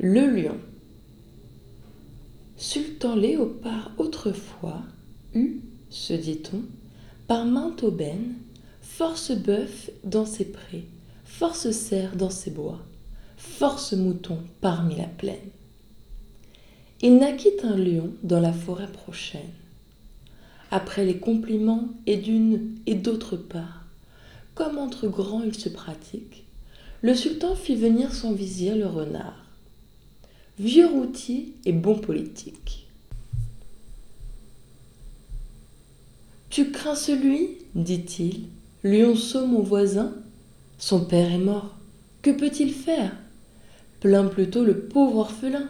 Le lion. Sultan Léopard autrefois eut, se dit-on, par mainte aubaine, force bœuf dans ses prés, force cerf dans ses bois, force mouton parmi la plaine. Il naquit un lion dans la forêt prochaine. Après les compliments et d'une et d'autre part, comme entre grands il se pratique, le sultan fit venir son vizir le renard vieux routier et bon politique. Tu crains celui, dit-il, lionceau mon voisin? Son père est mort. Que peut-il faire? Plains plutôt le pauvre orphelin.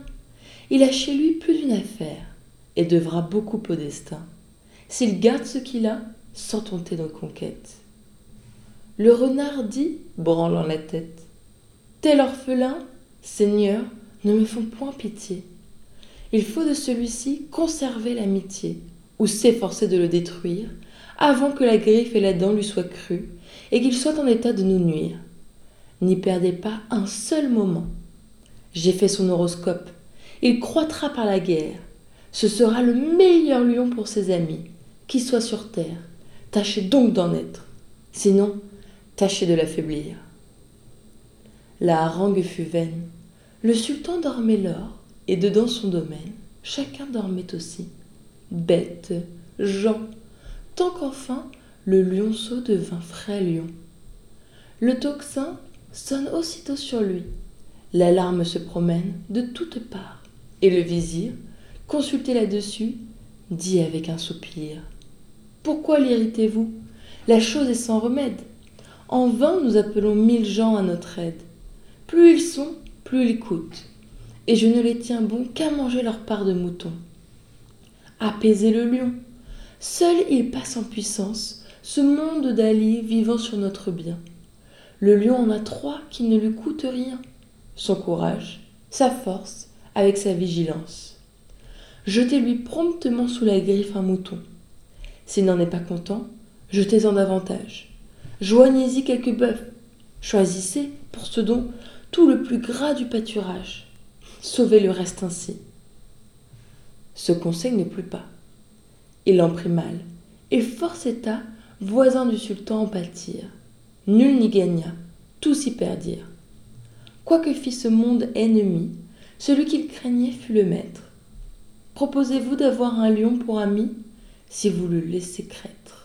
Il a chez lui plus d'une affaire et devra beaucoup au destin. S'il garde ce qu'il a, sans tenter de conquête. Le renard dit, branlant la tête Tel orphelin, Seigneur, ne me font point pitié. Il faut de celui-ci conserver l'amitié, ou s'efforcer de le détruire, avant que la griffe et la dent lui soient crues, et qu'il soit en état de nous nuire. N'y perdez pas un seul moment. J'ai fait son horoscope. Il croîtra par la guerre. Ce sera le meilleur lion pour ses amis, qui soit sur terre. Tâchez donc d'en être. Sinon, tâchez de l'affaiblir. La harangue fut vaine. Le sultan dormait l'or, et dedans son domaine, chacun dormait aussi. Bêtes, gens, tant qu'enfin le lionceau devint frais lion. Le tocsin sonne aussitôt sur lui. L'alarme se promène de toutes parts, et le vizir, consulté là-dessus, dit avec un soupir Pourquoi l'irritez-vous? La chose est sans remède. En vain nous appelons mille gens à notre aide. Plus ils sont, plus ils coûtent, et je ne les tiens bons qu'à manger leur part de mouton. Apaisez le lion. Seul il passe en puissance, ce monde d'Ali vivant sur notre bien. Le lion en a trois qui ne lui coûtent rien. Son courage, sa force, avec sa vigilance. Jetez-lui promptement sous la griffe un mouton. S'il n'en est pas content, jetez-en davantage. Joignez-y quelques bœufs. Choisissez, pour ce don, tout le plus gras du pâturage. Sauvez le reste ainsi. Ce conseil ne plut pas. Il en prit mal, et force état, voisin du sultan en pâtir. Nul n'y gagna, tous y perdirent. Quoique fit ce monde ennemi, celui qu'il craignait fut le maître. Proposez-vous d'avoir un lion pour ami, si vous le laissez crêtre